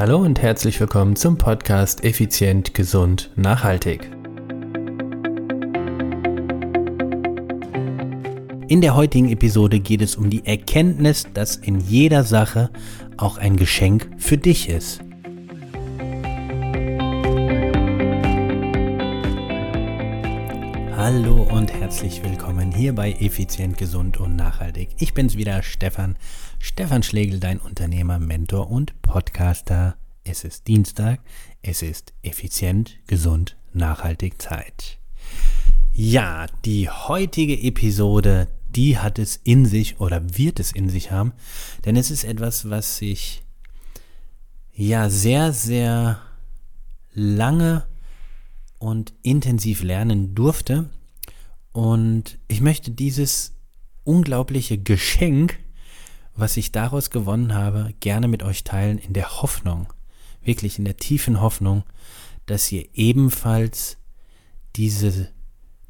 Hallo und herzlich willkommen zum Podcast Effizient, Gesund, Nachhaltig. In der heutigen Episode geht es um die Erkenntnis, dass in jeder Sache auch ein Geschenk für dich ist. Hallo und herzlich willkommen hier bei Effizient, Gesund und Nachhaltig. Ich bin's wieder, Stefan. Stefan Schlegel, dein Unternehmer, Mentor und Podcaster. Es ist Dienstag. Es ist effizient, gesund, nachhaltig Zeit. Ja, die heutige Episode, die hat es in sich oder wird es in sich haben, denn es ist etwas, was ich ja sehr, sehr lange und intensiv lernen durfte. Und ich möchte dieses unglaubliche Geschenk, was ich daraus gewonnen habe, gerne mit euch teilen, in der Hoffnung, wirklich in der tiefen Hoffnung, dass ihr ebenfalls diese,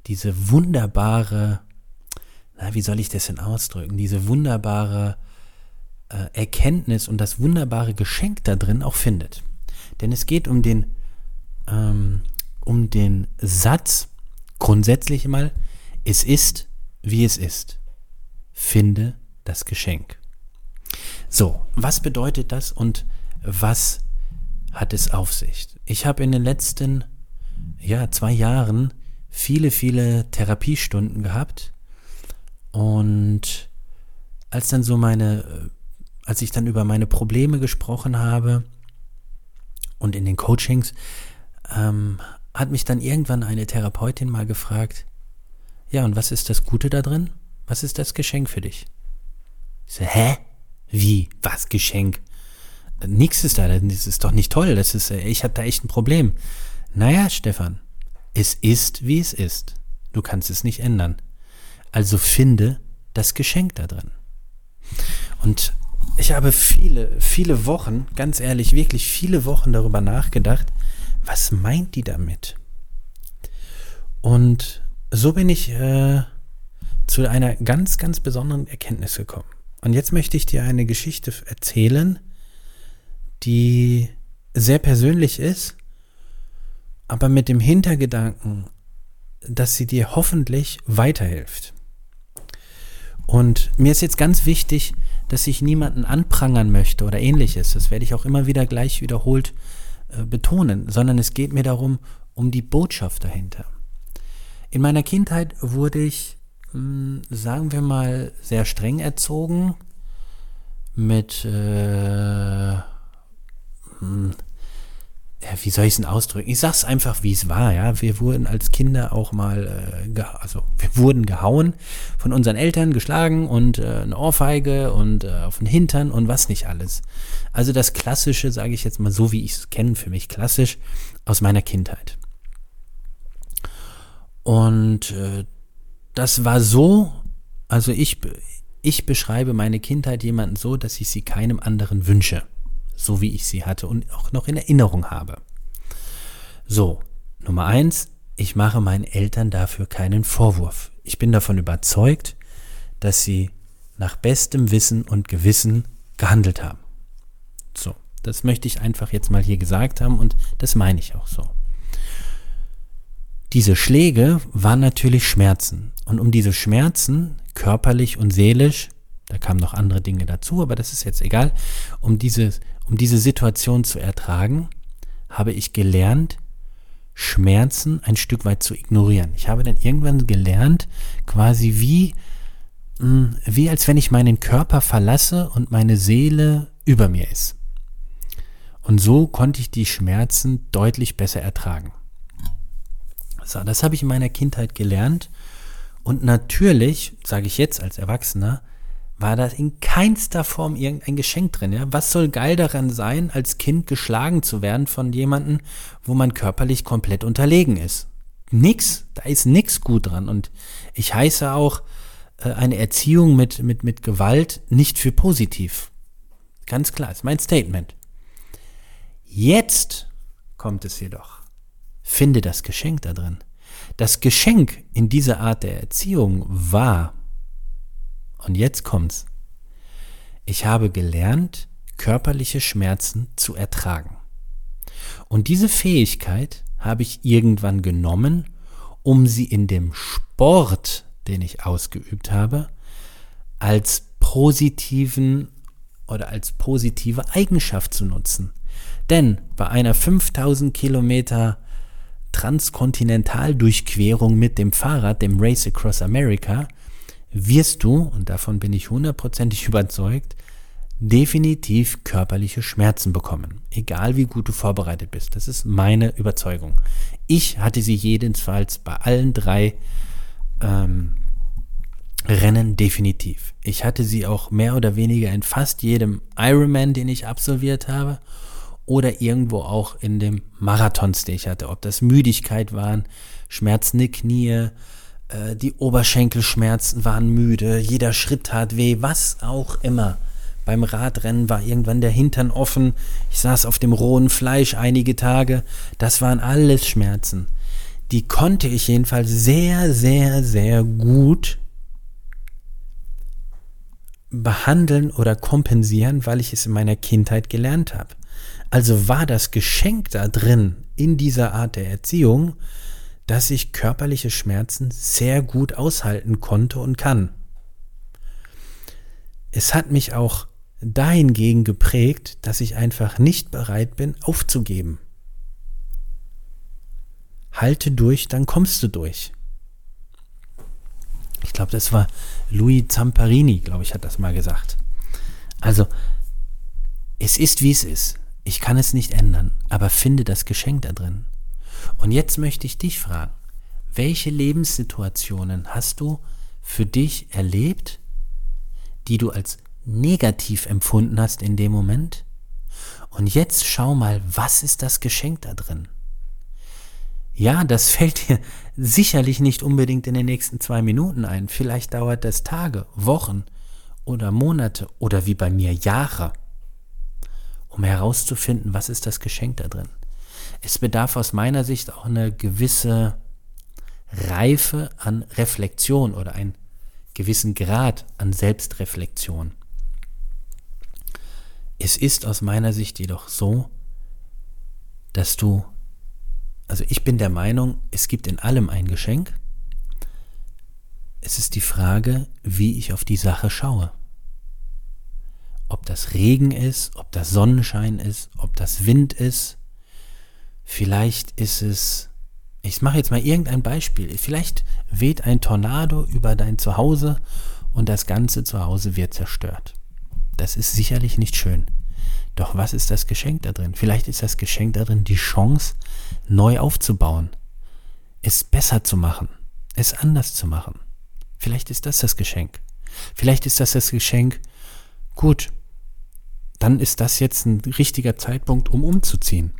diese wunderbare, na, wie soll ich das denn ausdrücken, diese wunderbare äh, Erkenntnis und das wunderbare Geschenk da drin auch findet. Denn es geht um den ähm, um den Satz grundsätzlich mal, es ist, wie es ist. Finde das Geschenk. So, was bedeutet das und was hat es auf sich? Ich habe in den letzten ja, zwei Jahren viele, viele Therapiestunden gehabt und als dann so meine, als ich dann über meine Probleme gesprochen habe und in den Coachings, ähm, hat mich dann irgendwann eine Therapeutin mal gefragt, ja, und was ist das Gute da drin? Was ist das Geschenk für dich? Ich so, hä? Wie? Was Geschenk? Nix ist da, das ist doch nicht toll, das ist, ich habe da echt ein Problem. Naja, Stefan, es ist, wie es ist. Du kannst es nicht ändern. Also finde das Geschenk da drin. Und ich habe viele, viele Wochen, ganz ehrlich, wirklich viele Wochen darüber nachgedacht, was meint die damit? Und so bin ich äh, zu einer ganz, ganz besonderen Erkenntnis gekommen. Und jetzt möchte ich dir eine Geschichte erzählen, die sehr persönlich ist, aber mit dem Hintergedanken, dass sie dir hoffentlich weiterhilft. Und mir ist jetzt ganz wichtig, dass ich niemanden anprangern möchte oder ähnliches. Das werde ich auch immer wieder gleich wiederholt äh, betonen, sondern es geht mir darum, um die Botschaft dahinter. In meiner Kindheit wurde ich, hm, sagen wir mal, sehr streng erzogen mit äh, hm, wie soll ich es denn ausdrücken? Ich sag's einfach, wie es war, ja. Wir wurden als Kinder auch mal, äh, also wir wurden gehauen von unseren Eltern, geschlagen und äh, eine Ohrfeige und äh, auf den Hintern und was nicht alles. Also das Klassische, sage ich jetzt mal so, wie ich es kenne, für mich klassisch aus meiner Kindheit. Und äh, das war so, also ich, ich beschreibe meine Kindheit jemanden so, dass ich sie keinem anderen wünsche so wie ich sie hatte und auch noch in Erinnerung habe. So, Nummer eins, ich mache meinen Eltern dafür keinen Vorwurf. Ich bin davon überzeugt, dass sie nach bestem Wissen und Gewissen gehandelt haben. So, das möchte ich einfach jetzt mal hier gesagt haben und das meine ich auch so. Diese Schläge waren natürlich Schmerzen. Und um diese Schmerzen, körperlich und seelisch, da kamen noch andere Dinge dazu, aber das ist jetzt egal, um diese, um diese Situation zu ertragen, habe ich gelernt, Schmerzen ein Stück weit zu ignorieren. Ich habe dann irgendwann gelernt, quasi wie, hm, wie als wenn ich meinen Körper verlasse und meine Seele über mir ist. Und so konnte ich die Schmerzen deutlich besser ertragen. So, das habe ich in meiner Kindheit gelernt. Und natürlich, sage ich jetzt als Erwachsener, war da in keinster Form irgendein Geschenk drin. Ja? Was soll geil daran sein, als Kind geschlagen zu werden von jemandem, wo man körperlich komplett unterlegen ist? Nix, da ist nix gut dran. Und ich heiße auch äh, eine Erziehung mit, mit, mit Gewalt nicht für positiv. Ganz klar, ist mein Statement. Jetzt kommt es jedoch. Finde das Geschenk da drin. Das Geschenk in dieser Art der Erziehung war und jetzt kommt's. Ich habe gelernt, körperliche Schmerzen zu ertragen. Und diese Fähigkeit habe ich irgendwann genommen, um sie in dem Sport, den ich ausgeübt habe, als positiven oder als positive Eigenschaft zu nutzen. Denn bei einer 5000 Kilometer Transkontinentaldurchquerung mit dem Fahrrad, dem Race Across America, wirst du, und davon bin ich hundertprozentig überzeugt, definitiv körperliche Schmerzen bekommen. Egal wie gut du vorbereitet bist. Das ist meine Überzeugung. Ich hatte sie jedenfalls bei allen drei ähm, Rennen definitiv. Ich hatte sie auch mehr oder weniger in fast jedem Ironman, den ich absolviert habe, oder irgendwo auch in dem Marathons, den ich hatte. Ob das Müdigkeit waren, schmerzende Knie, äh, die Oberschenkelschmerzen waren müde, jeder Schritt tat weh, was auch immer. Beim Radrennen war irgendwann der Hintern offen, ich saß auf dem rohen Fleisch einige Tage, das waren alles Schmerzen. Die konnte ich jedenfalls sehr, sehr, sehr gut behandeln oder kompensieren, weil ich es in meiner Kindheit gelernt habe. Also war das Geschenk da drin in dieser Art der Erziehung, dass ich körperliche Schmerzen sehr gut aushalten konnte und kann. Es hat mich auch dahingegen geprägt, dass ich einfach nicht bereit bin, aufzugeben. Halte durch, dann kommst du durch. Ich glaube, das war Louis Zamparini, glaube ich, hat das mal gesagt. Also, es ist, wie es ist. Ich kann es nicht ändern, aber finde das Geschenk da drin. Und jetzt möchte ich dich fragen, welche Lebenssituationen hast du für dich erlebt, die du als negativ empfunden hast in dem Moment? Und jetzt schau mal, was ist das Geschenk da drin? Ja, das fällt dir sicherlich nicht unbedingt in den nächsten zwei Minuten ein. Vielleicht dauert das Tage, Wochen oder Monate oder wie bei mir Jahre um herauszufinden, was ist das Geschenk da drin. Es bedarf aus meiner Sicht auch eine gewisse Reife an Reflexion oder einen gewissen Grad an Selbstreflexion. Es ist aus meiner Sicht jedoch so, dass du, also ich bin der Meinung, es gibt in allem ein Geschenk. Es ist die Frage, wie ich auf die Sache schaue das Regen ist, ob das Sonnenschein ist, ob das Wind ist. Vielleicht ist es, ich mache jetzt mal irgendein Beispiel, vielleicht weht ein Tornado über dein Zuhause und das ganze Zuhause wird zerstört. Das ist sicherlich nicht schön. Doch was ist das Geschenk da drin? Vielleicht ist das Geschenk da drin die Chance, neu aufzubauen, es besser zu machen, es anders zu machen. Vielleicht ist das das Geschenk. Vielleicht ist das das Geschenk, gut, dann ist das jetzt ein richtiger Zeitpunkt, um umzuziehen.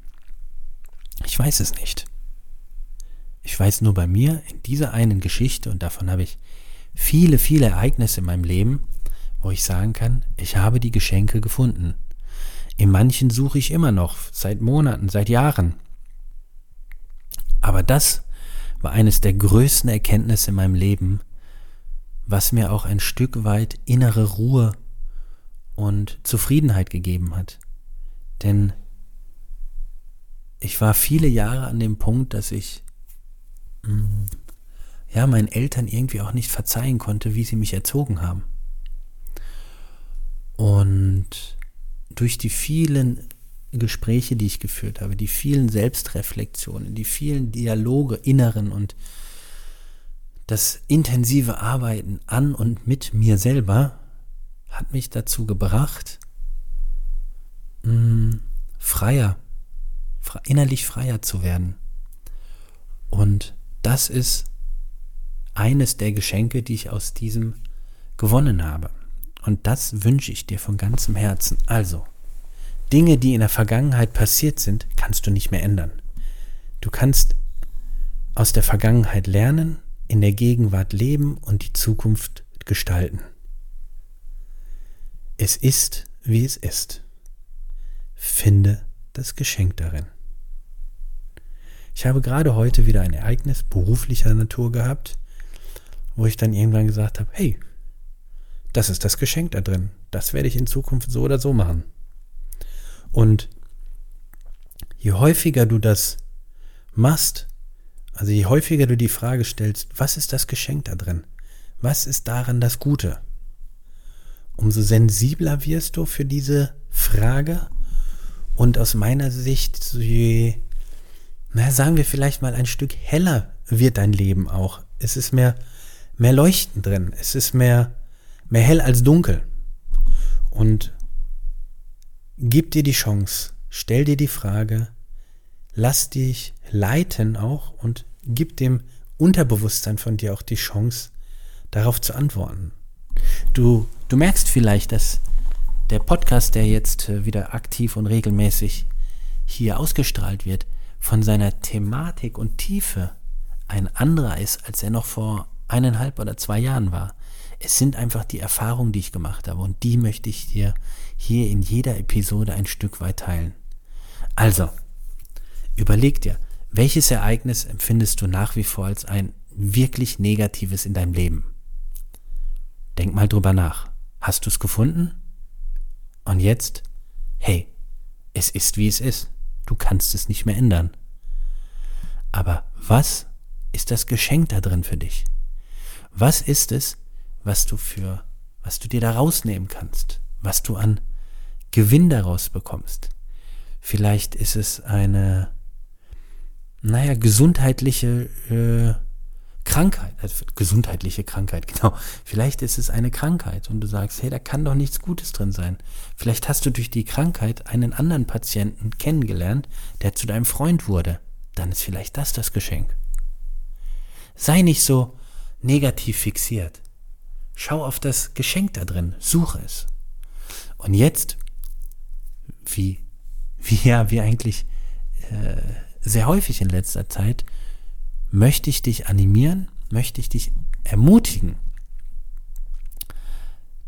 Ich weiß es nicht. Ich weiß nur bei mir in dieser einen Geschichte, und davon habe ich viele, viele Ereignisse in meinem Leben, wo ich sagen kann, ich habe die Geschenke gefunden. In manchen suche ich immer noch, seit Monaten, seit Jahren. Aber das war eines der größten Erkenntnisse in meinem Leben, was mir auch ein Stück weit innere Ruhe und Zufriedenheit gegeben hat. Denn ich war viele Jahre an dem Punkt, dass ich mm, ja meinen Eltern irgendwie auch nicht verzeihen konnte, wie sie mich erzogen haben. Und durch die vielen Gespräche, die ich geführt habe, die vielen Selbstreflexionen, die vielen Dialoge inneren und das intensive Arbeiten an und mit mir selber hat mich dazu gebracht, mh, mm, freier, innerlich freier zu werden. Und das ist eines der Geschenke, die ich aus diesem gewonnen habe. Und das wünsche ich dir von ganzem Herzen. Also, Dinge, die in der Vergangenheit passiert sind, kannst du nicht mehr ändern. Du kannst aus der Vergangenheit lernen, in der Gegenwart leben und die Zukunft gestalten. Es ist, wie es ist. Finde das Geschenk darin. Ich habe gerade heute wieder ein Ereignis beruflicher Natur gehabt, wo ich dann irgendwann gesagt habe, hey, das ist das Geschenk da drin. Das werde ich in Zukunft so oder so machen. Und je häufiger du das machst, also je häufiger du die Frage stellst, was ist das Geschenk da drin? Was ist daran das Gute? Umso sensibler wirst du für diese Frage und aus meiner Sicht, je, na, sagen wir vielleicht mal ein Stück heller wird dein Leben auch. Es ist mehr, mehr Leuchten drin. Es ist mehr, mehr hell als dunkel. Und gib dir die Chance, stell dir die Frage, lass dich leiten auch und gib dem Unterbewusstsein von dir auch die Chance, darauf zu antworten. Du, du merkst vielleicht, dass der Podcast, der jetzt äh, wieder aktiv und regelmäßig hier ausgestrahlt wird, von seiner Thematik und Tiefe ein anderer ist, als er noch vor eineinhalb oder zwei Jahren war. Es sind einfach die Erfahrungen, die ich gemacht habe und die möchte ich dir hier in jeder Episode ein Stück weit teilen. Also, überleg dir, welches Ereignis empfindest du nach wie vor als ein wirklich Negatives in deinem Leben? Denk mal drüber nach. Hast du es gefunden? Und jetzt, hey, es ist wie es ist. Du kannst es nicht mehr ändern. Aber was ist das Geschenk da drin für dich? Was ist es, was du für, was du dir da rausnehmen kannst, was du an Gewinn daraus bekommst? Vielleicht ist es eine, naja, gesundheitliche äh, Krankheit, also gesundheitliche Krankheit, genau. Vielleicht ist es eine Krankheit und du sagst, hey, da kann doch nichts Gutes drin sein. Vielleicht hast du durch die Krankheit einen anderen Patienten kennengelernt, der zu deinem Freund wurde. Dann ist vielleicht das das Geschenk. Sei nicht so negativ fixiert. Schau auf das Geschenk da drin, suche es. Und jetzt, wie, wie ja, wie eigentlich äh, sehr häufig in letzter Zeit, möchte ich dich animieren, möchte ich dich ermutigen,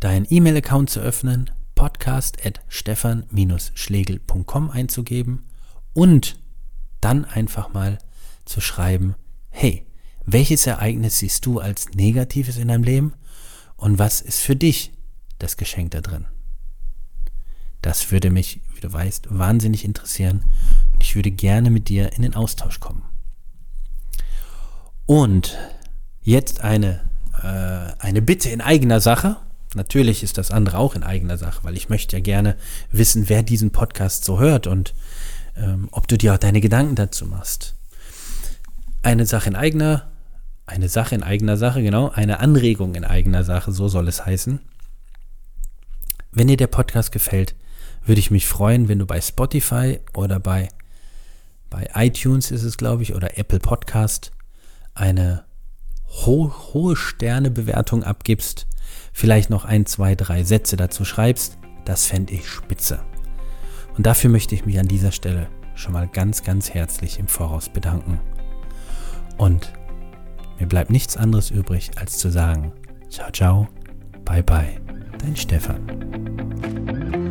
deinen E-Mail-Account zu öffnen, podcast at stefan-schlegel.com einzugeben und dann einfach mal zu schreiben, hey, welches Ereignis siehst du als Negatives in deinem Leben und was ist für dich das Geschenk da drin? Das würde mich, wie du weißt, wahnsinnig interessieren und ich würde gerne mit dir in den Austausch kommen. Und jetzt eine, äh, eine Bitte in eigener Sache. Natürlich ist das andere auch in eigener Sache, weil ich möchte ja gerne wissen, wer diesen Podcast so hört und ähm, ob du dir auch deine Gedanken dazu machst. Eine Sache in eigener eine Sache in eigener Sache, genau, eine Anregung in eigener Sache, so soll es heißen. Wenn dir der Podcast gefällt, würde ich mich freuen, wenn du bei Spotify oder bei, bei iTunes ist es, glaube ich, oder Apple Podcast eine ho hohe Sternebewertung abgibst, vielleicht noch ein, zwei, drei Sätze dazu schreibst, das fände ich spitze. Und dafür möchte ich mich an dieser Stelle schon mal ganz, ganz herzlich im Voraus bedanken. Und mir bleibt nichts anderes übrig, als zu sagen, ciao, ciao, bye, bye, dein Stefan.